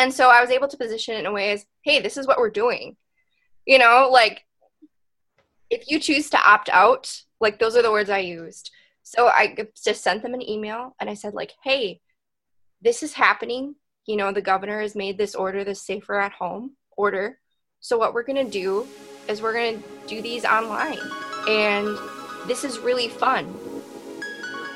And so I was able to position it in a way as, hey, this is what we're doing. You know, like if you choose to opt out, like those are the words I used. So I just sent them an email and I said, like, hey, this is happening. You know, the governor has made this order, this safer at home order. So what we're gonna do is we're gonna do these online. And this is really fun.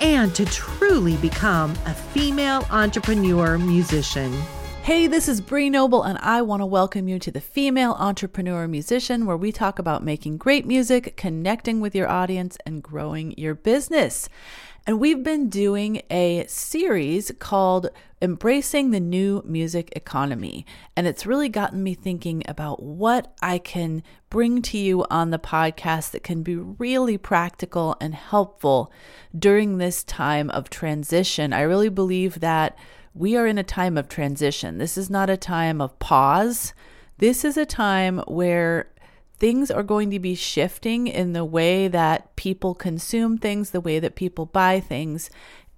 and to truly become a female entrepreneur musician. Hey, this is Bree Noble, and I want to welcome you to the Female Entrepreneur Musician, where we talk about making great music, connecting with your audience, and growing your business. And we've been doing a series called Embracing the New Music Economy. And it's really gotten me thinking about what I can bring to you on the podcast that can be really practical and helpful during this time of transition. I really believe that we are in a time of transition. This is not a time of pause. This is a time where things are going to be shifting in the way that people consume things, the way that people buy things.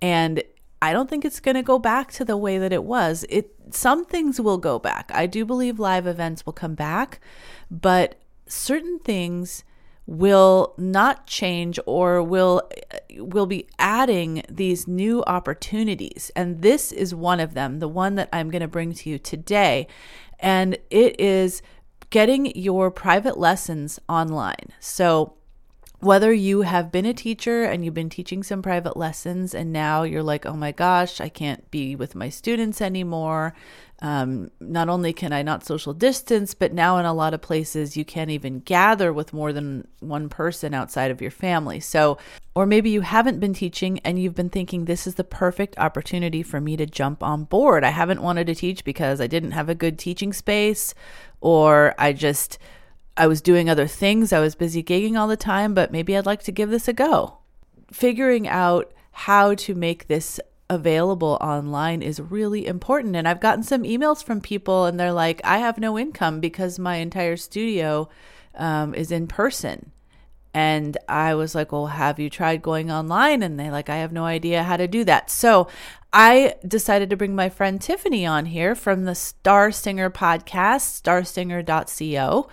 And I don't think it's going to go back to the way that it was. It some things will go back. I do believe live events will come back, but certain things will not change or will will be adding these new opportunities. And this is one of them the one that I'm going to bring to you today. And it is getting your private lessons online. So whether you have been a teacher and you've been teaching some private lessons and now you're like, oh my gosh, I can't be with my students anymore. Um, not only can I not social distance, but now in a lot of places you can't even gather with more than one person outside of your family. So, or maybe you haven't been teaching and you've been thinking this is the perfect opportunity for me to jump on board. I haven't wanted to teach because I didn't have a good teaching space or I just I was doing other things. I was busy gigging all the time, but maybe I'd like to give this a go. Figuring out how to make this available online is really important. And I've gotten some emails from people, and they're like, I have no income because my entire studio um, is in person. And I was like, Well, have you tried going online? And they like, I have no idea how to do that. So I decided to bring my friend Tiffany on here from the Star Singer podcast, starsinger.co.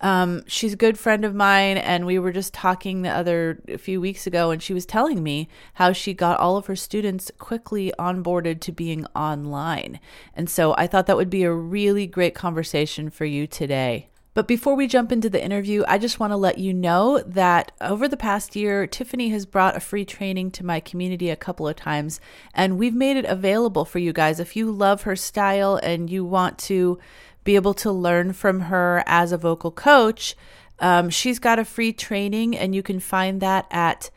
Um, she's a good friend of mine, and we were just talking the other a few weeks ago, and she was telling me how she got all of her students quickly onboarded to being online. And so I thought that would be a really great conversation for you today. But before we jump into the interview, I just want to let you know that over the past year, Tiffany has brought a free training to my community a couple of times, and we've made it available for you guys. If you love her style and you want to be able to learn from her as a vocal coach. Um, she's got a free training, and you can find that at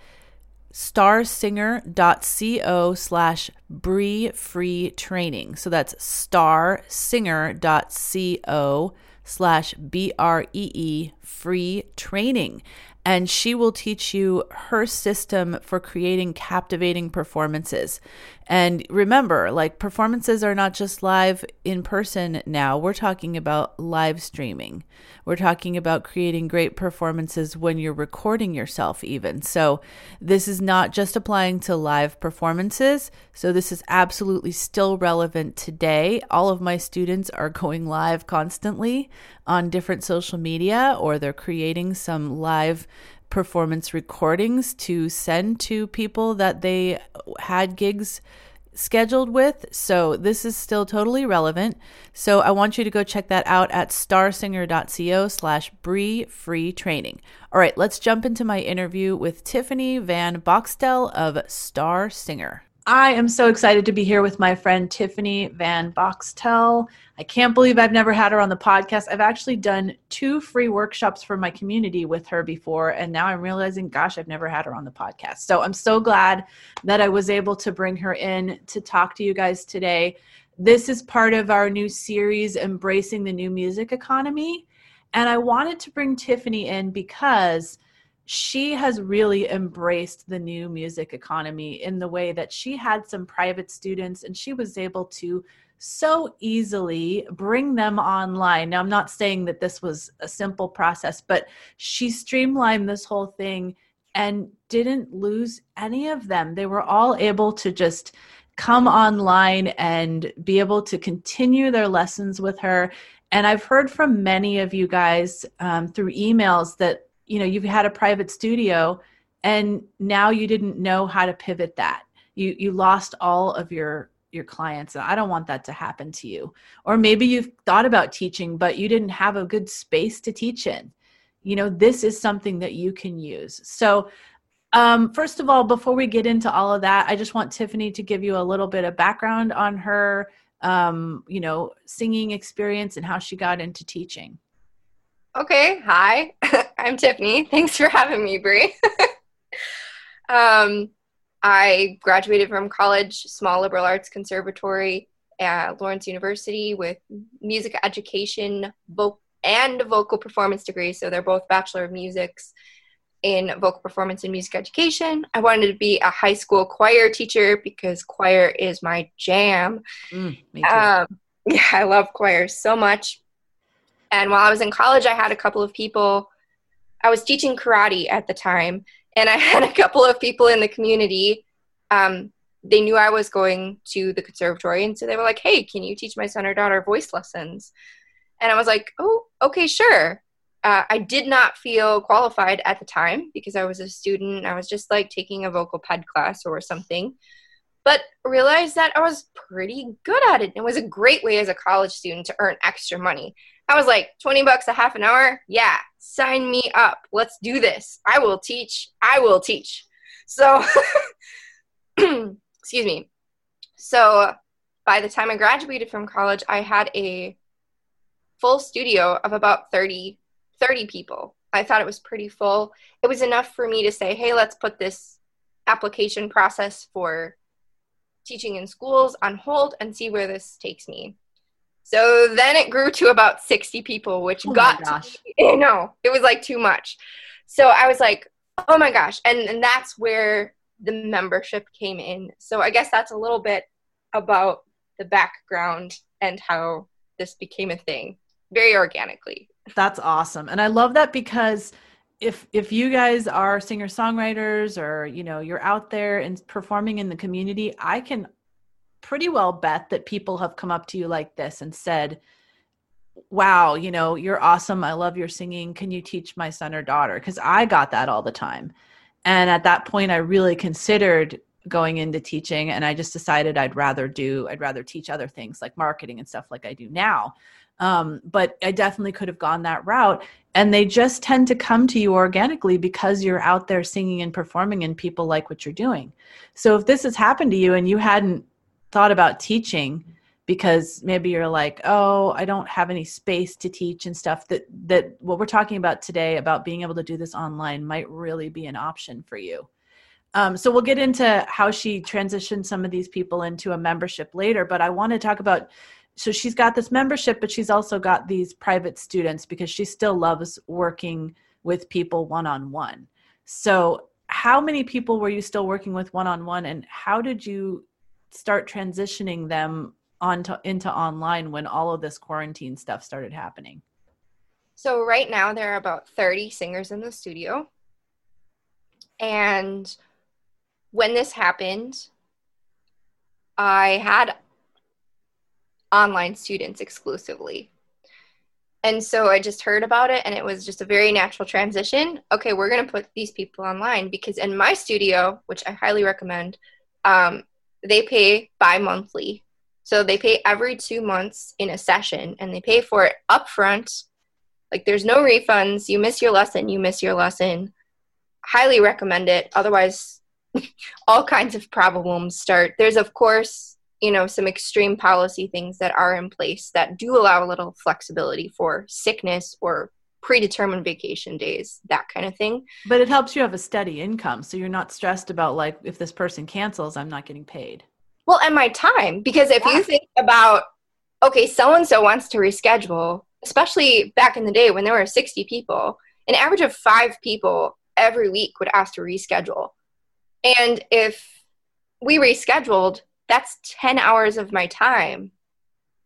starsinger.co slash Bree free training. So that's starsinger.co slash B R E E free training and she will teach you her system for creating captivating performances. And remember, like performances are not just live in person now. We're talking about live streaming. We're talking about creating great performances when you're recording yourself, even. So, this is not just applying to live performances. So, this is absolutely still relevant today. All of my students are going live constantly on different social media or they're creating some live performance recordings to send to people that they had gigs scheduled with. So this is still totally relevant. So I want you to go check that out at starsinger.co slash Bree free training. All right, let's jump into my interview with Tiffany Van Boxtel of Star Singer. I am so excited to be here with my friend Tiffany Van Boxtel. I can't believe I've never had her on the podcast. I've actually done two free workshops for my community with her before, and now I'm realizing, gosh, I've never had her on the podcast. So I'm so glad that I was able to bring her in to talk to you guys today. this is part of our new series, Embracing the New Music Economy. And I wanted to bring Tiffany in because she has really embraced the new music economy in the way that she had some private students and she was able to so easily bring them online. Now, I'm not saying that this was a simple process, but she streamlined this whole thing and didn't lose any of them. They were all able to just come online and be able to continue their lessons with her. And I've heard from many of you guys um, through emails that you know you've had a private studio and now you didn't know how to pivot that. You you lost all of your your clients. and I don't want that to happen to you. Or maybe you've thought about teaching, but you didn't have a good space to teach in. You know, this is something that you can use. So um, first of all, before we get into all of that, I just want Tiffany to give you a little bit of background on her, um, you know, singing experience and how she got into teaching. Okay, hi, I'm Tiffany. Thanks for having me, Bree. um, I graduated from college, small liberal arts conservatory at Lawrence University with music education vo- and vocal performance degree. So they're both Bachelor of Musics in vocal performance and music education. I wanted to be a high school choir teacher because choir is my jam. Mm, um, yeah, I love choir so much. And while I was in college, I had a couple of people. I was teaching karate at the time, and I had a couple of people in the community. Um, they knew I was going to the conservatory, and so they were like, "Hey, can you teach my son or daughter voice lessons?" And I was like, "Oh, okay, sure." uh, I did not feel qualified at the time because I was a student. I was just like taking a vocal ped class or something, but realized that I was pretty good at it. It was a great way as a college student to earn extra money. I was like, 20 bucks a half an hour? Yeah, sign me up. Let's do this. I will teach. I will teach. So, excuse me. So, by the time I graduated from college, I had a full studio of about 30 30 people. I thought it was pretty full. It was enough for me to say, hey, let's put this application process for teaching in schools on hold and see where this takes me. So then it grew to about 60 people, which oh got gosh. you know, it was like too much. So I was like, oh my gosh. And, and that's where the membership came in. So I guess that's a little bit about the background and how this became a thing very organically. That's awesome. And I love that because if if you guys are singer songwriters or you know you're out there and performing in the community, I can pretty well bet that people have come up to you like this and said, "Wow, you know, you're awesome. I love your singing. Can you teach my son or daughter?" Cuz I got that all the time. And at that point I really considered going into teaching and I just decided I'd rather do I'd rather teach other things like marketing and stuff like I do now. Um, but I definitely could have gone that route. And they just tend to come to you organically because you're out there singing and performing and people like what you're doing. So if this has happened to you and you hadn't thought about teaching, because maybe you're like oh i don't have any space to teach and stuff that that what we're talking about today about being able to do this online might really be an option for you um, so we'll get into how she transitioned some of these people into a membership later but i want to talk about so she's got this membership but she's also got these private students because she still loves working with people one on one so how many people were you still working with one on one and how did you start transitioning them onto into online when all of this quarantine stuff started happening? So right now there are about 30 singers in the studio. And when this happened i had online students exclusively. And so I just heard about it and it was just a very natural transition. Okay, we're going to put these people online because in my studio, which I highly recommend, um, they pay bi monthly. So they pay every two months in a session and they pay for it upfront. Like there's no refunds. You miss your lesson, you miss your lesson. Highly recommend it. Otherwise, all kinds of problems start. There's, of course, you know some extreme policy things that are in place that do allow a little flexibility for sickness or predetermined vacation days that kind of thing but it helps you have a steady income so you're not stressed about like if this person cancels i'm not getting paid Well, and my time, because if Yeah. you think about, okay, so and so wants to reschedule, especially back in the day when there were 60 people, an average of five people every week would ask to reschedule. And if we rescheduled, that's 10 hours of my time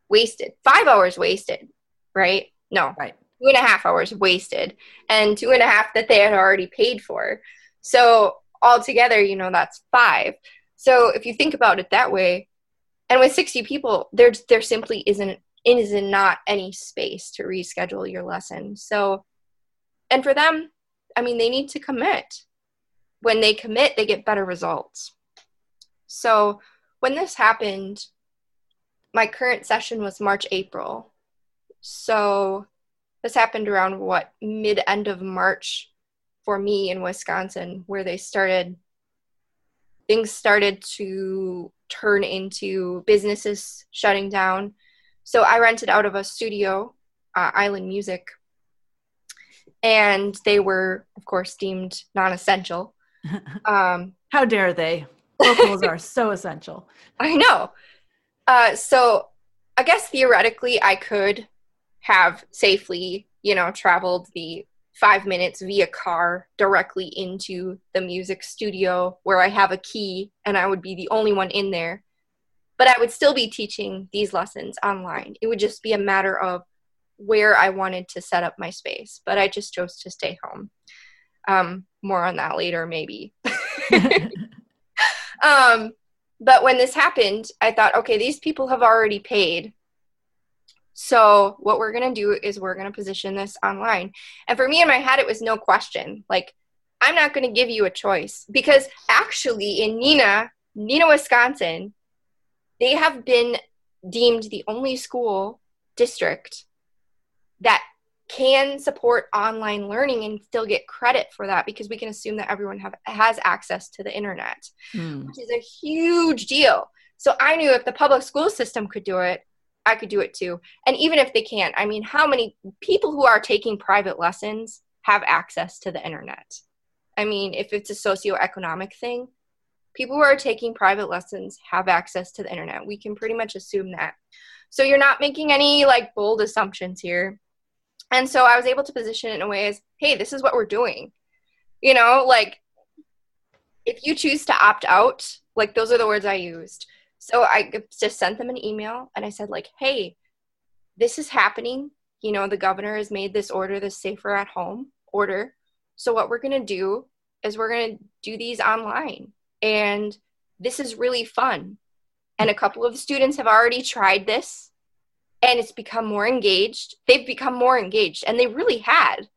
wasted, five hours wasted, right? No, Right. two and a half hours wasted, and two and a half that they had already paid for. So altogether, you know, that's five. So if you think about it that way, and with 60 people, there there simply isn't is not any space to reschedule your lesson. So, and for them, I mean, they need to commit. When they commit, they get better results. So when this happened, my current session was March April. So this happened around what mid end of March for me in Wisconsin, where they started things started to turn into businesses shutting down. So I rented out of a studio, uh, Island Music, and they were, of course, deemed non-essential. Um, How dare they? Locals are so essential. I know. Uh, so I guess theoretically, I could have safely, you know, traveled the five minutes via car directly into the music studio where I have a key and I would be the only one in there. But I would still be teaching these lessons online. It would just be a matter of where I wanted to set up my space. But I just chose to stay home. Um, more on that later, maybe. um, but when this happened, I thought, okay, these people have already paid. So what we're gonna do is we're gonna position this online. And for me in my head, it was no question. Like, I'm not gonna give you a choice because actually in Neenah, Neenah, Wisconsin, they have been deemed the only school district that can support online learning and still get credit for that because we can assume that everyone have has access to the internet Hmm. which is a huge deal. So I knew if the public school system could do it, I could do it too. And even if they can't, I mean, how many people who are taking private lessons have access to the internet? I mean, if it's a socioeconomic thing, people who are taking private lessons have access to the internet. We can pretty much assume that. So you're not making any like bold assumptions here. And so I was able to position it in a way as, hey, this is what we're doing. You know, like if you choose to opt out, like those are the words I used. So I just sent them an email and I said, like, hey, this is happening. You know, the governor has made this order, this safer at home order. So what we're gonna do is we're gonna do these online. And this is really fun. And a couple of the students have already tried this and it's become more engaged. They've become more engaged, and they really had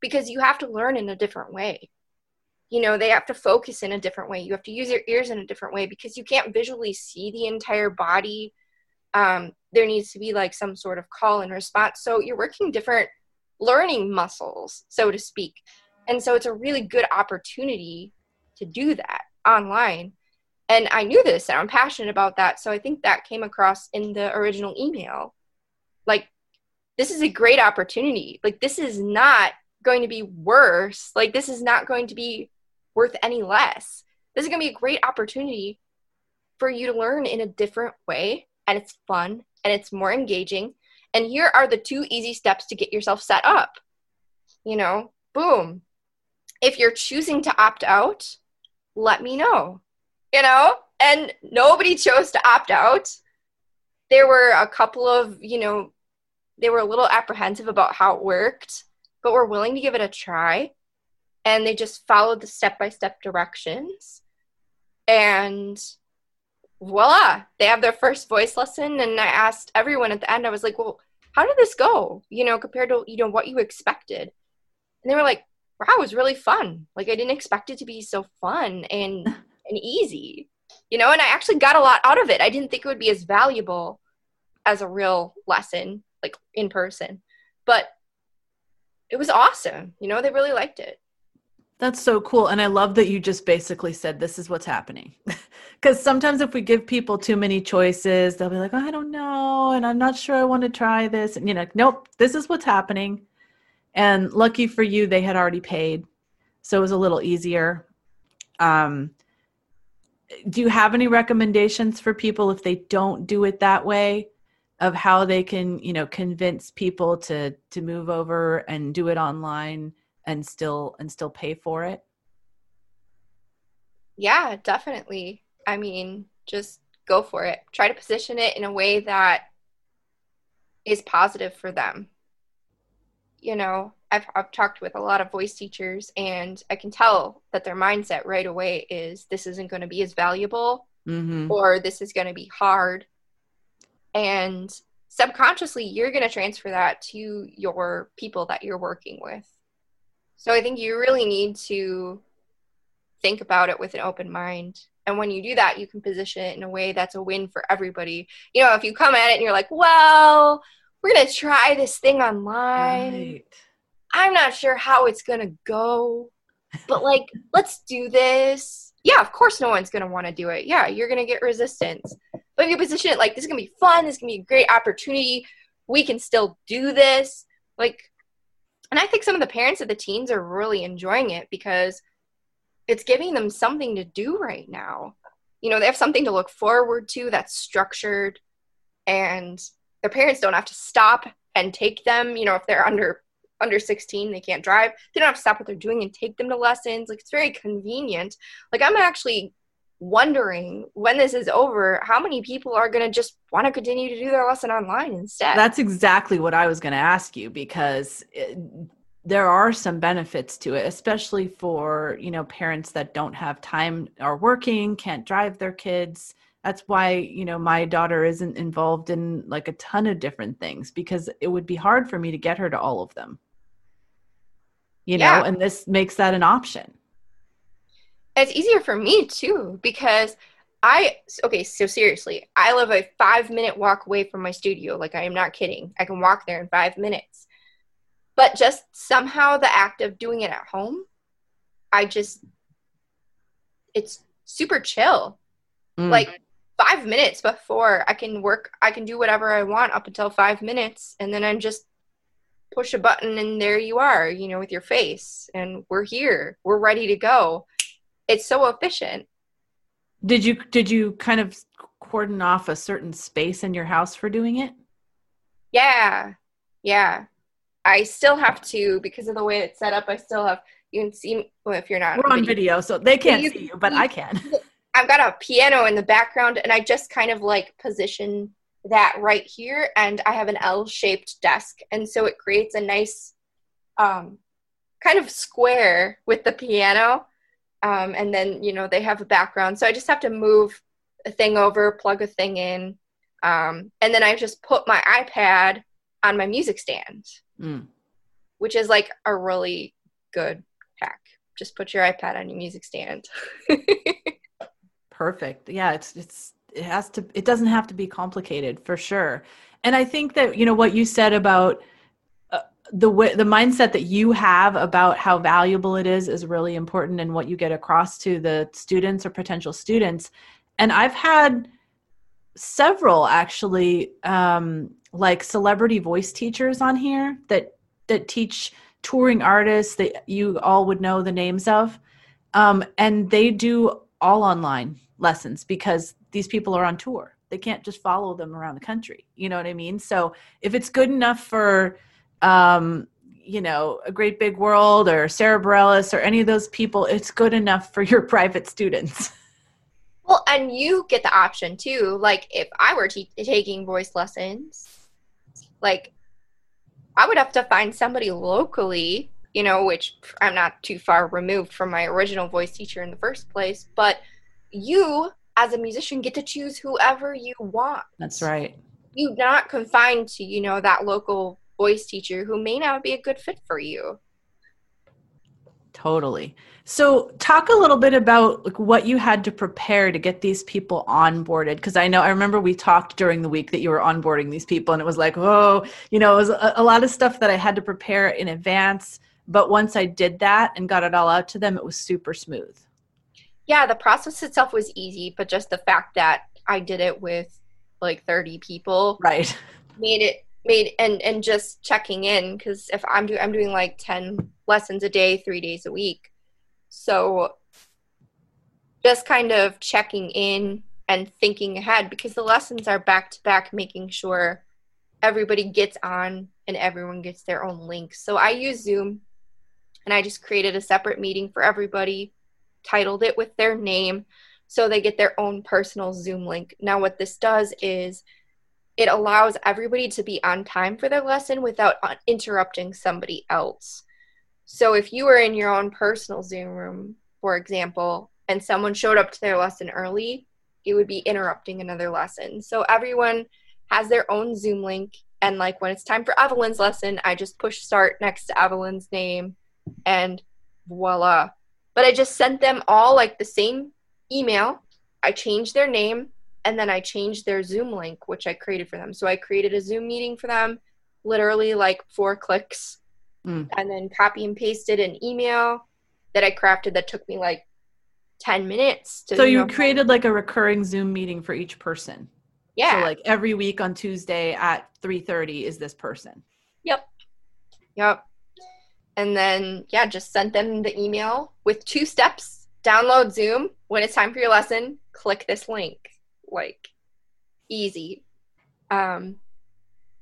because you have to learn in a different way. You know they have to focus in a different way. You have to use your ears in a different way because you can't visually see the entire body. Um, there needs to be like some sort of call and response. So you're working different learning muscles so to speak. And so it's a really good opportunity to do that online. And i knew this and i'm passionate about that. So i think that came across in the original email like this is a great opportunity like this is not going to be worse like this is not going to be worth any less. This is going to be a great opportunity for you to learn in a different way, and it's fun and it's more engaging. And here are the two easy steps to get yourself set up. You know, boom. If you're choosing to opt out, let me know. You know, and nobody chose to opt out. There were a couple of, you know, they were a little apprehensive about how it worked, but were willing to give it a try and they just followed the step by step directions. And voila, they have their first voice lesson. And I asked everyone at the end, I was like, well, how did this go? You know, compared to, you know, what you expected. And they were like, wow, it was really fun. Like I didn't expect it to be so fun and and easy. You know, and I actually got a lot out of it. I didn't think it would be as valuable as a real lesson, like in person. But it was awesome. You know, they really liked it. That's so cool. And I love that you just basically said this is what's happening. Because sometimes if we give people too many choices, they'll be like, oh, I don't know. And I'm not sure I want to try this. And you're like, nope, this is what's happening. And lucky for you, they had already paid. So it was a little easier. Um, do you have any recommendations for people if they don't do it that way of how they can you know convince people to to move over and do it online and still and still pay for it? Yeah definitely. I mean just go for it. Try to position it in a way that is positive for them. You know I've, I've talked with a lot of voice teachers and i can tell that their mindset right away is this isn't going to be as valuable mm-hmm. or this is going to be hard and subconsciously you're going to transfer that to your people that you're working with. So i think you really need to think about it with an open mind. And when you do that you can position it in a way that's a win for everybody. You know if you come at it and you're like well we're going to try this thing online. Right. i'm not sure how it's going to go but like let's do this. Yeah of course no one's going to want to do it. Yeah you're going to get resistance but if you position it like this is gonna be fun, this is gonna be a great opportunity, we can still do this. Like, and I think some of the parents of the teens are really enjoying it because it's giving them something to do right now. You know, they have something to look forward to that's structured, and their parents don't have to stop and take them. You know, if they're under under 16 they can't drive they don't have to stop what they're doing and take them to lessons like it's very convenient like i'm actually wondering when this is over how many people are going to just want to continue to do their lesson online instead? That's exactly what i was going to ask you because it, there are some benefits to it especially for you know parents that don't have time or working can't drive their kids. That's why you know my daughter isn't involved in like a ton of different things because it would be hard for me to get her to all of them. You know yeah. and this makes that an option it's easier for me too because I okay, so seriously, I live a five minute walk away from my studio. Like I am not kidding. I can walk there in five minutes. But just somehow the act of doing it at home, I just it's super chill. Mm. Like five minutes before I can work, I can do whatever I want up until five minutes, and then I'm just push a button and there you are, you know, with your face, and we're here, we're ready to go it's so efficient. Did you did you kind of cordon off a certain space in your house for doing it? Yeah. Yeah. I still have to because of the way it's set up. I still have you can see well, if you're not. We're on video, video so they can't you, see you, but I can. I've got a piano in the background, and I just kind of like position that right here, and I have an L-shaped desk, and so it creates a nice, um, kind of square with the piano um, and then you know they have a background. So i just have to move a thing over plug a thing in. Um, and then i just put my ipad on my music stand mm. which is like a really good hack. Just put your ipad on your music stand. Perfect. Yeah it's it's it has to it doesn't have to be complicated for sure. And i think that you know what you said about the way the mindset that you have about how valuable it is is really important and what you get across to the students or potential students. And i've had several actually um, like celebrity voice teachers on here that that teach touring artists that you all would know the names of. Um, and they do all online lessons because these people are on tour. They can't just follow them around the country. You know what i mean? So if it's good enough for um, you know, a great big world or Sara Bareilles or any of those people, it's good enough for your private students. Well, and you get the option too. Like if I were te- taking voice lessons, like I would have to find somebody locally, you know, which I'm not too far removed from my original voice teacher in the first place, but you as a musician get to choose whoever you want. That's right. You're not confined to, you know, that local voice teacher who may not be a good fit for you. Totally. So, talk a little bit about like what you had to prepare to get these people onboarded. Because I know I remember we talked during the week that you were onboarding these people, and it was like, oh, you know, it was a, a lot of stuff that I had to prepare in advance. But once I did that and got it all out to them, it was super smooth. Yeah, the process itself was easy, but just the fact that I did it with like 30 people, right, made it made and and just checking in because if i'm doing i'm doing like 10 lessons a day three days a week so just kind of checking in and thinking ahead because the lessons are back to back, making sure everybody gets on and everyone gets their own link. So I use Zoom and I just created a separate meeting for everybody, titled it with their name so they get their own personal Zoom link. Now, what this does is it allows everybody to be on time for their lesson without uh, interrupting somebody else. So if you were in your own personal Zoom room, for example, and someone showed up to their lesson early, it would be interrupting another lesson. So everyone has their own Zoom link. And like when it's time for Evelyn's lesson, I just push start next to Evelyn's name and voila. But I just sent them all like the same email. I changed their name and then I changed their Zoom link, which I created for them. So I created a Zoom meeting for them, literally like four clicks, mm. and then copy and pasted an email that I crafted that took me like 10 minutes. To, so you, know, created like a recurring Zoom meeting for each person. Yeah. So like every week on Tuesday at 3:30 is this person. Yep. Yep. And then yeah, just sent them the email with two steps. Download Zoom. When it's time for your lesson, click this link. Like easy. Um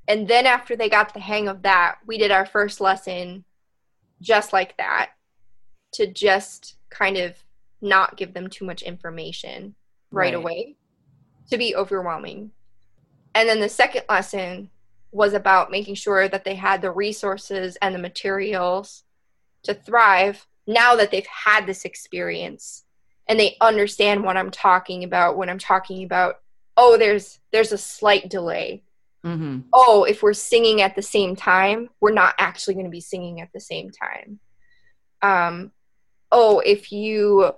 and then after they got the hang of that, we did our first lesson just like that to just kind of not give them too much information right, right. away to be overwhelming. And then the second lesson was about making sure that they had the resources and the materials to thrive now that they've had this experience and they understand what I'm talking about when I'm talking about oh there's there's a slight delay. Mm-hmm. Oh, if we're singing at the same time, we're not actually going to be singing at the same time. Um, oh, if you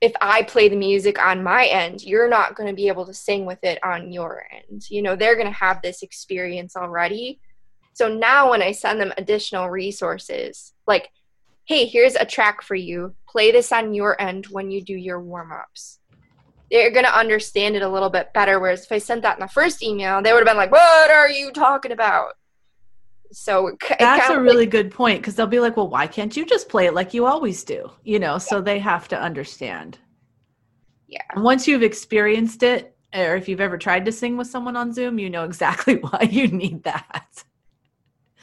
if I play the music on my end, you're not going to be able to sing with it on your end. You know, they're going to have this experience already. So now when I send them additional resources, like, hey, here's a track for you, play this on your end when you do your warm ups. They're going to understand it a little bit better. Whereas if I sent that in the first email, they would have been like, what are you talking about? So that's a really like, good point because they'll be like, well, why can't you just play it like you always do? You know, yeah. so they have to understand. Yeah. And once you've experienced it, or if you've ever tried to sing with someone on Zoom, you know exactly why you need that.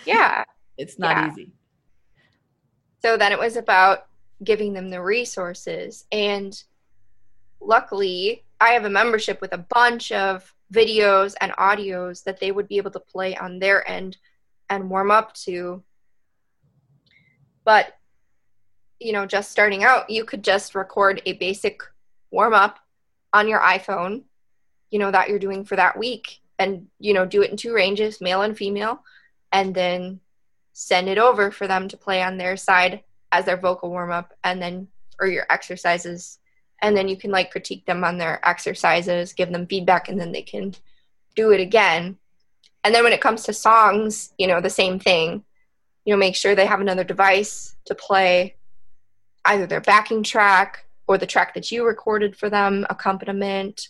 Yeah. it's not yeah. easy. So then it was about giving them the resources. And luckily, I have a membership with a bunch of videos and audios that they would be able to play on their end and warm up to. But, you know, just starting out, you could just record a basic warm up on your iPhone, you know, that you're doing for that week and, you know, do it in two ranges, male and female, and then send it over for them to play on their side as their vocal warm up and then, or your exercises. And then you can like critique them on their exercises, give them feedback, and then they can do it again and then when it comes to songs, you know, the same thing. You know, make sure they have another device to play either their backing track or the track that you recorded for them, accompaniment,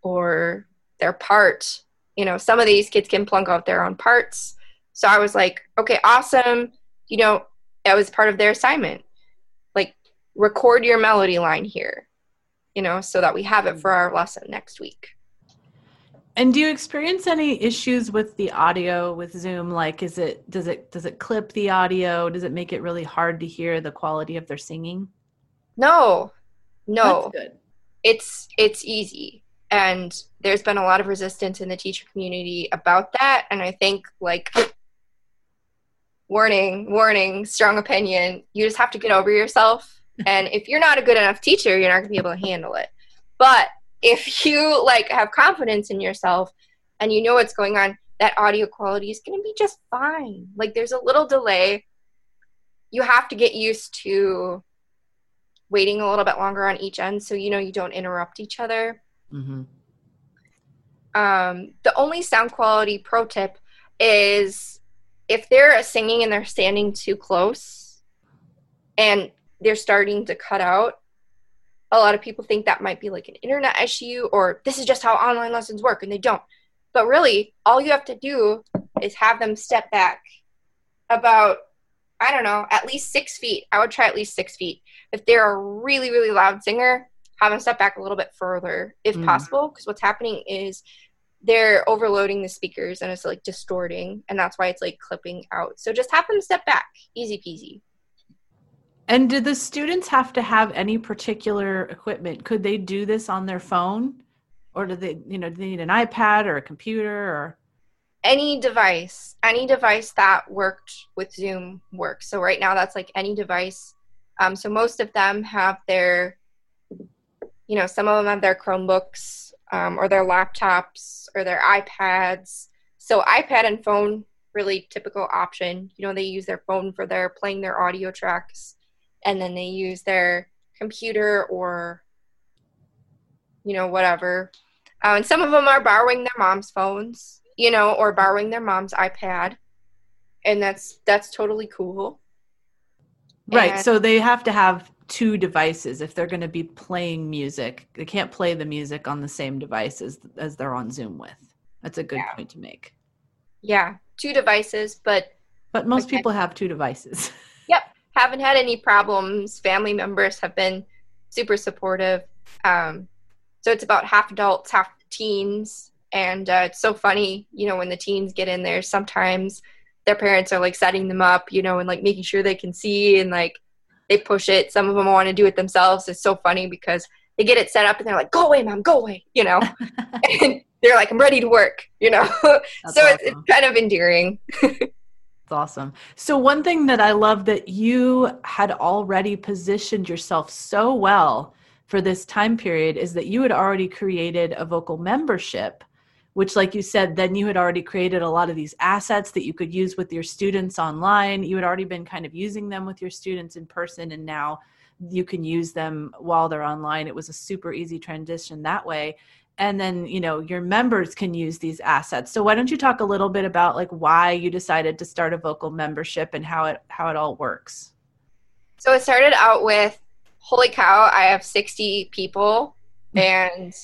or their part. You know, some of these kids can plunk out their own parts. So I was like, okay, awesome. You know, that was part of their assignment. Like, record your melody line here, you know, so that we have it for our lesson next week. And do you experience any issues with the audio with Zoom? Like, is it does it does it clip the audio? Does it make it really hard to hear the quality of their singing? No, no. It's it's easy, and there's been a lot of resistance in the teacher community about that. And I think like warning, warning, strong opinion. You just have to get over yourself. and if you're not a good enough teacher, you're not gonna be able to handle it. But if you like have confidence in yourself and you know what's going on that audio quality is going to be just fine like there's a little delay you have to get used to waiting a little bit longer on each end so you know you don't interrupt each other mm-hmm. um, the only sound quality pro tip is if they're singing and they're standing too close and they're starting to cut out a lot of people think that might be like an internet issue or this is just how online lessons work and they don't. But really all you have to do is have them step back about i don't know at least six feet. I would try at least six feet. If they're a really really loud singer have them step back a little bit further if Mm. possible because what's happening is they're overloading the speakers and it's like distorting and that's why it's like clipping out. So just have them step back. Easy peasy. And did the students have to have any particular equipment? Could they do this on their phone? Or do they, you know, do they need an iPad or a computer or? Any device any device that worked with zoom works. So right now that's like any device. Um, so most of them have their you know some of them have their chromebooks um, or their laptops or their ipads. So ipad and phone really typical option. You know they use their phone for their playing their audio tracks and then they use their computer or you know whatever. Uh, and some of them are borrowing their mom's phones you know or borrowing their mom's ipad. And that's that's totally cool. Right. And- So they have to have two devices if they're going to be playing music. They can't play the music on the same device as, as they're on Zoom with. That's a good Yeah. point to make. yeah two devices but But most Okay. people have two devices. Yep, haven't had any problems family members have been super supportive um, so it's about half adults half teens and uh, it's so funny you know when the teens get in there sometimes their parents are like setting them up you know and like making sure they can see and like they push it. Some of them want to do it themselves. It's so funny because they get it set up and they're like go away mom go away you know? And they're like i'm ready to work you know? So That's it's, it's kind of endearing. It's awesome. So one thing that I love that you had already positioned yourself so well for this time period is that you had already created a vocal membership, which like you said, then you had already created a lot of these assets that you could use with your students online. You had already been kind of using them with your students in person and now you can use them while they're online. It was a super easy transition that way and then you know your members can use these assets so why don't you talk a little bit about like why you decided to start a vocal membership and how it how it all works So it started out with, holy cow, I have 60 people and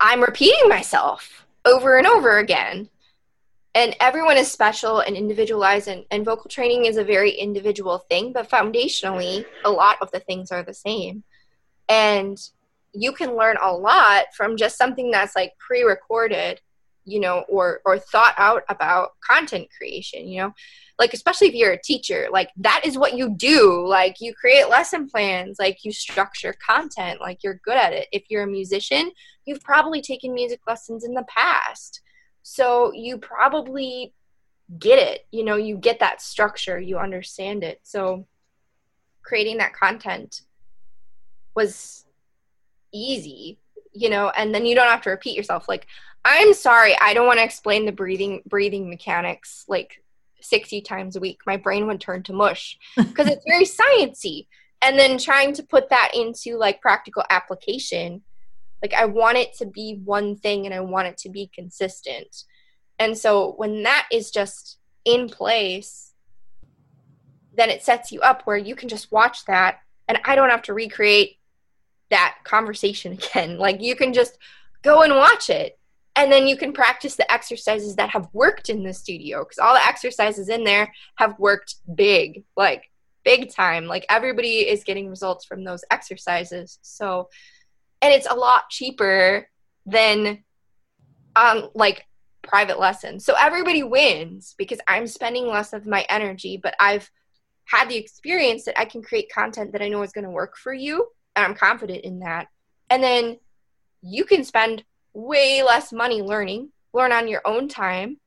I'm repeating myself over and over again. And everyone is special and individualized, and, and vocal training is a very individual thing, but foundationally, a lot of the things are the same. And you can learn a lot from just something that's like pre recorded, you know, or, or thought out about content creation, you know? Like especially if you're a teacher like that is what you do. Like you create lesson plans like you structure content like you're good at it. If you're a musician you've probably taken music lessons in the past. So you probably get it you know? You get that structure you understand it. So creating that content was easy you know and then you don't have to repeat yourself. Like i'm sorry i don't want to explain the breathing breathing mechanics like 60 times a week. My brain would turn to mush because it's very sciency and then trying to put that into like practical application like i want it to be one thing and i want it to be consistent. And so when that is just in place then it sets you up where you can just watch that and i don't have to recreate that conversation again. Like you can just go and watch it and then you can practice the exercises that have worked in the studio because all the exercises in there have worked big like big time. Like everybody is getting results from those exercises. So and it's a lot cheaper than um like private lessons. So everybody wins because i'm spending less of my energy but i've had the experience that i can create content that i know is going to work for you and i'm confident in that and then you can spend way less money learning, learn on your own time.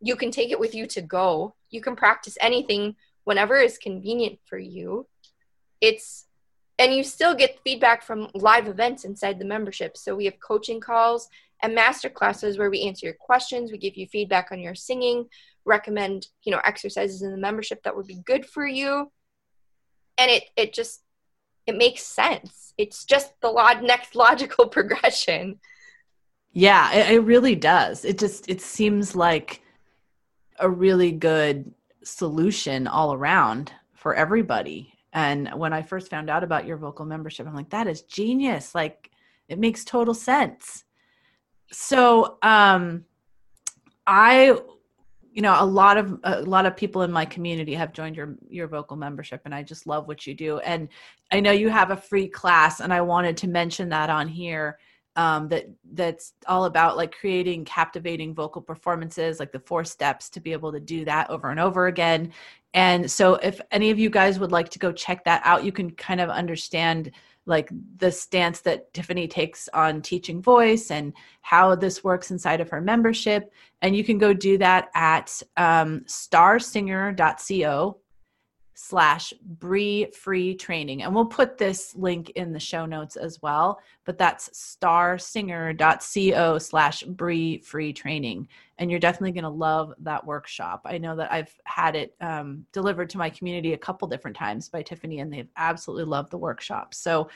You can take it with you to go. You can practice anything whenever is convenient for you. It's and you still get feedback from live events inside the membership. So we have coaching calls and master classes where we answer your questions, we give you feedback on your singing, recommend, you know, exercises in the membership that would be good for you. And it it just it makes sense. It's just the next logical progression. Yeah, it, it really does. It just it seems like a really good solution all around for everybody. And when I first found out about your vocal membership, I'm like, that is genius. Like it makes total sense. So um I you know a lot of a lot of people in my community have joined your your vocal membership and i just love what you do. And i know you have a free class and i wanted to mention that on here um, that that's all about like creating captivating vocal performances like the four steps to be able to do that over and over again. And so if any of you guys would like to go check that out you can kind of understand like the stance that Tiffany takes on teaching voice and how this works inside of her membership. And you can go do that at um, starsinger.co slash Bree free training. And we'll put this link in the show notes as well, but that's starsinger.co slash Bree free training. And you're definitely going to love that workshop. I know that I've had it um, delivered to my community a couple different times by Tiffany, and they've absolutely loved the workshop. So,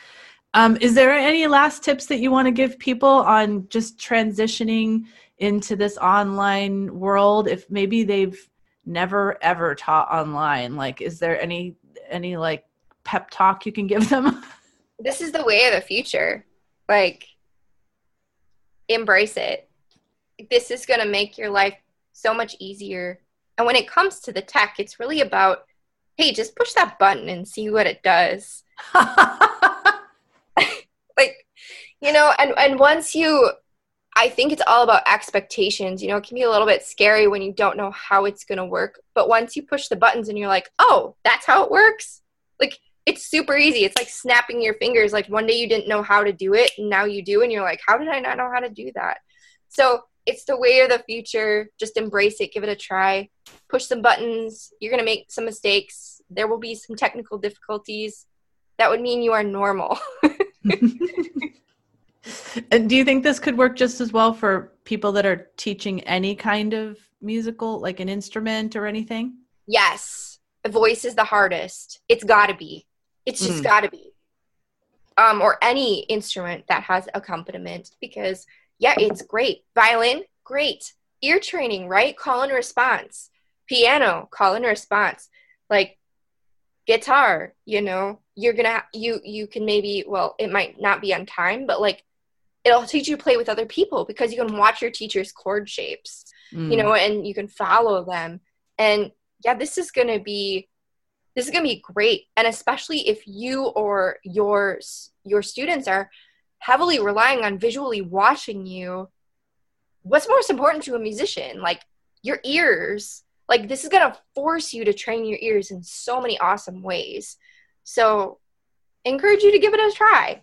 um, is there any last tips that you want to give people on just transitioning into this online world? If maybe they've never ever taught online. Like is there any any like pep talk you can give them? This is the way of the future. Like embrace it. This is going to make your life so much easier. And when it comes to the tech it's really about hey just push that button and see what it does. Like you know and and once you I think it's all about expectations. You know, it can be a little bit scary when you don't know how it's going to work. But once you push the buttons and you're like, oh, that's how it works, like it's super easy. It's like snapping your fingers. Like one day you didn't know how to do it, and now you do, and you're like, how did I not know how to do that? So it's the way of the future. Just embrace it, give it a try, push some buttons. You're going to make some mistakes. There will be some technical difficulties. That would mean you are normal. And do you think this could work just as well for people that are teaching any kind of musical, like an instrument or anything? Yes. The voice is the hardest. It's got to be. It's just mm. got to be. Um, or any instrument that has accompaniment because, yeah, it's great. Violin, great. Ear training, right? Call and response. Piano, call and response. Like guitar, you know, you're gonna you you can maybe well, it might not be on time, but like it'll teach you to play with other people because you can watch your teacher's chord shapes mm. you know and you can follow them. And yeah this is going to be this is going to be great. And especially if you or your your students are heavily relying on visually watching you what's most important to a musician? Like your ears. Like this is going to force you to train your ears in so many awesome ways. So encourage you to give it a try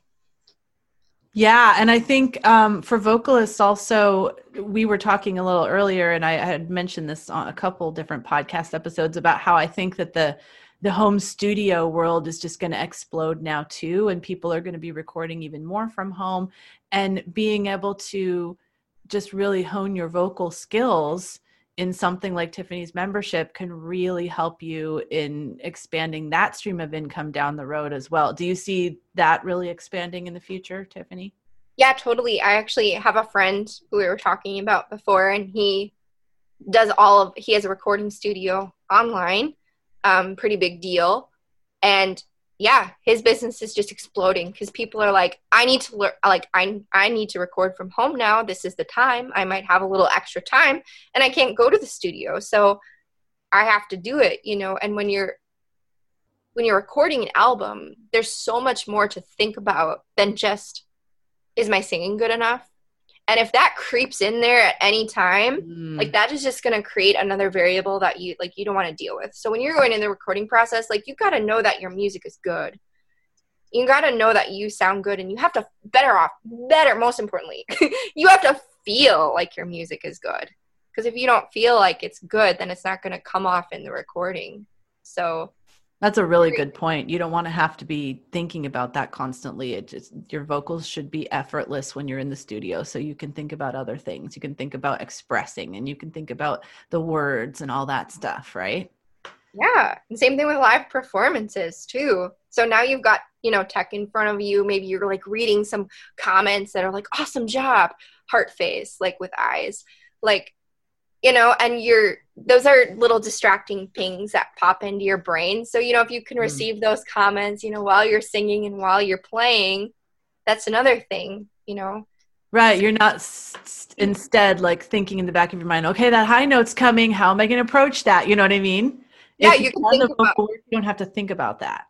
yeah, and I think um, for vocalists also, we were talking a little earlier, and I had mentioned this on a couple different podcast episodes about how I think that the the home studio world is just going to explode now too, and people are going to be recording even more from home, and being able to just really hone your vocal skills in something like Tiffany's membership can really help you in expanding that stream of income down the road as well. Do you see that really expanding in the future, Tiffany? Yeah, totally. I actually have a friend who we were talking about before, and he does all of he has a recording studio online, um, pretty big deal, and yeah, his business is just exploding because people are like, I need to learn, like, I, I need to record from home now. This is the time. I might have a little extra time and I can't go to the studio. So I have to do it, you know. And when you're, when you're recording an album, there's so much more to think about than just, is my singing good enough? And if that creeps in there at any time mm. like that is just going to create another variable that you like you don't want to deal with. So when you're going in the recording process like you got to know that your music is good. You got to know that you sound good and you have to better off better most importantly you have to feel like your music is good. Because if you don't feel like it's good then it's not going to come off in the recording. So that's a really good point. You don't want to have to be thinking about that constantly. It just your vocals should be effortless when you're in the studio so you can think about other things. You can think about expressing and you can think about the words and all that stuff, right? Yeah. And same thing with live performances too. So now you've got, you know, tech in front of you. Maybe you're like reading some comments that are like, awesome job, heart face, like with eyes. Like you know and you're those are little distracting things that pop into your brain so you know if you can mm. receive mm. those comments you know while you're singing and while you're playing that's another thing you know Right. You're not s- instead like thinking in the back of your mind, okay, that high note's coming. How am I going to approach that? You know what I mean? Yeah, If you can think about- you don't have to think about that.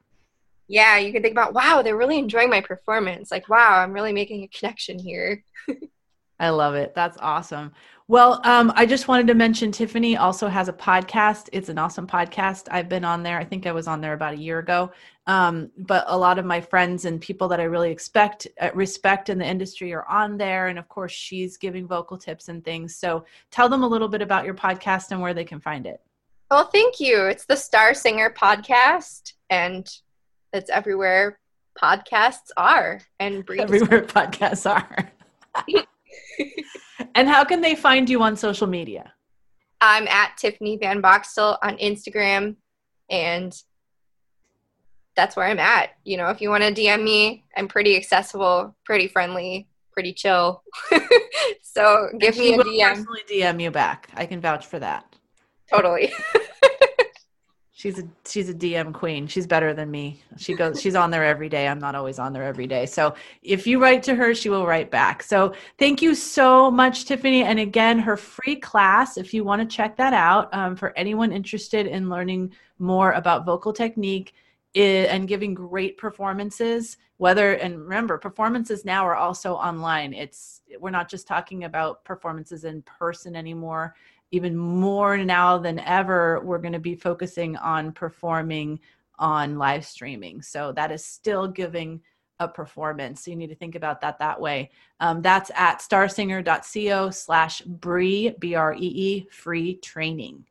Yeah, you can think about, wow, they're really enjoying my performance. Like, wow, I'm really making a connection here. I love it. That's awesome. Well, um, I just wanted to mention Tiffany also has a podcast. It's an awesome podcast. I've been on there. I think I was on there about a year ago. Um, but a lot of my friends and people that I really expect uh, respect in the industry are on there. And of course, she's giving vocal tips and things. So tell them a little bit about your podcast and where they can find it. Well, thank you. It's the Star Singer podcast, and it's everywhere podcasts are. And Bree Everywhere podcasts are. and how can they find you on social media? I'm at Tiffany Van Boxtel on Instagram, and that's where I'm at. You know, if you want to DM me, I'm pretty accessible, pretty friendly, pretty chill. so give me a will DM. personally DM you back. I can vouch for that. Totally. She's a she's a DM queen. She's better than me. She goes she's on there every day. I'm not always on there every day. So if you write to her, she will write back. So thank you so much, Tiffany. And again, her free class, if you want to check that out, um, for anyone interested in learning more about vocal technique and giving great performances, whether and remember, performances now are also online. It's we're not just talking about performances in person anymore even more now than ever, we're going to be focusing on performing on live streaming. So that is still giving a performance. So you need to think about that that way. Um, that's at starsinger.co slash Bree, B R E E, free training.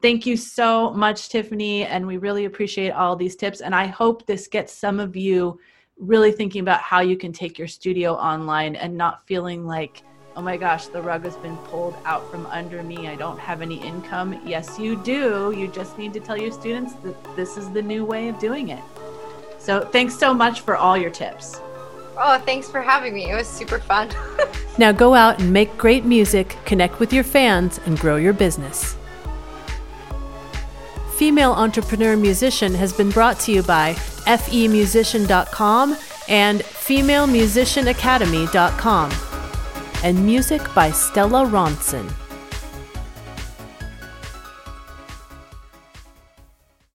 Thank you so much, Tiffany. And we really appreciate all these tips. And I hope this gets some of you really thinking about how you can take your studio online and not feeling like, oh my gosh, the rug has been pulled out from under me. I don't have any income. Yes, you do. You just need to tell your students that this is the new way of doing it. So thanks so much for all your tips. Oh, thanks for having me. It was super fun. Now go out and make great music, connect with your fans, and grow your business. Female Entrepreneur Musician has been brought to you by femusician.com and femalemusicianacademy.com. And music by Stella Ronson.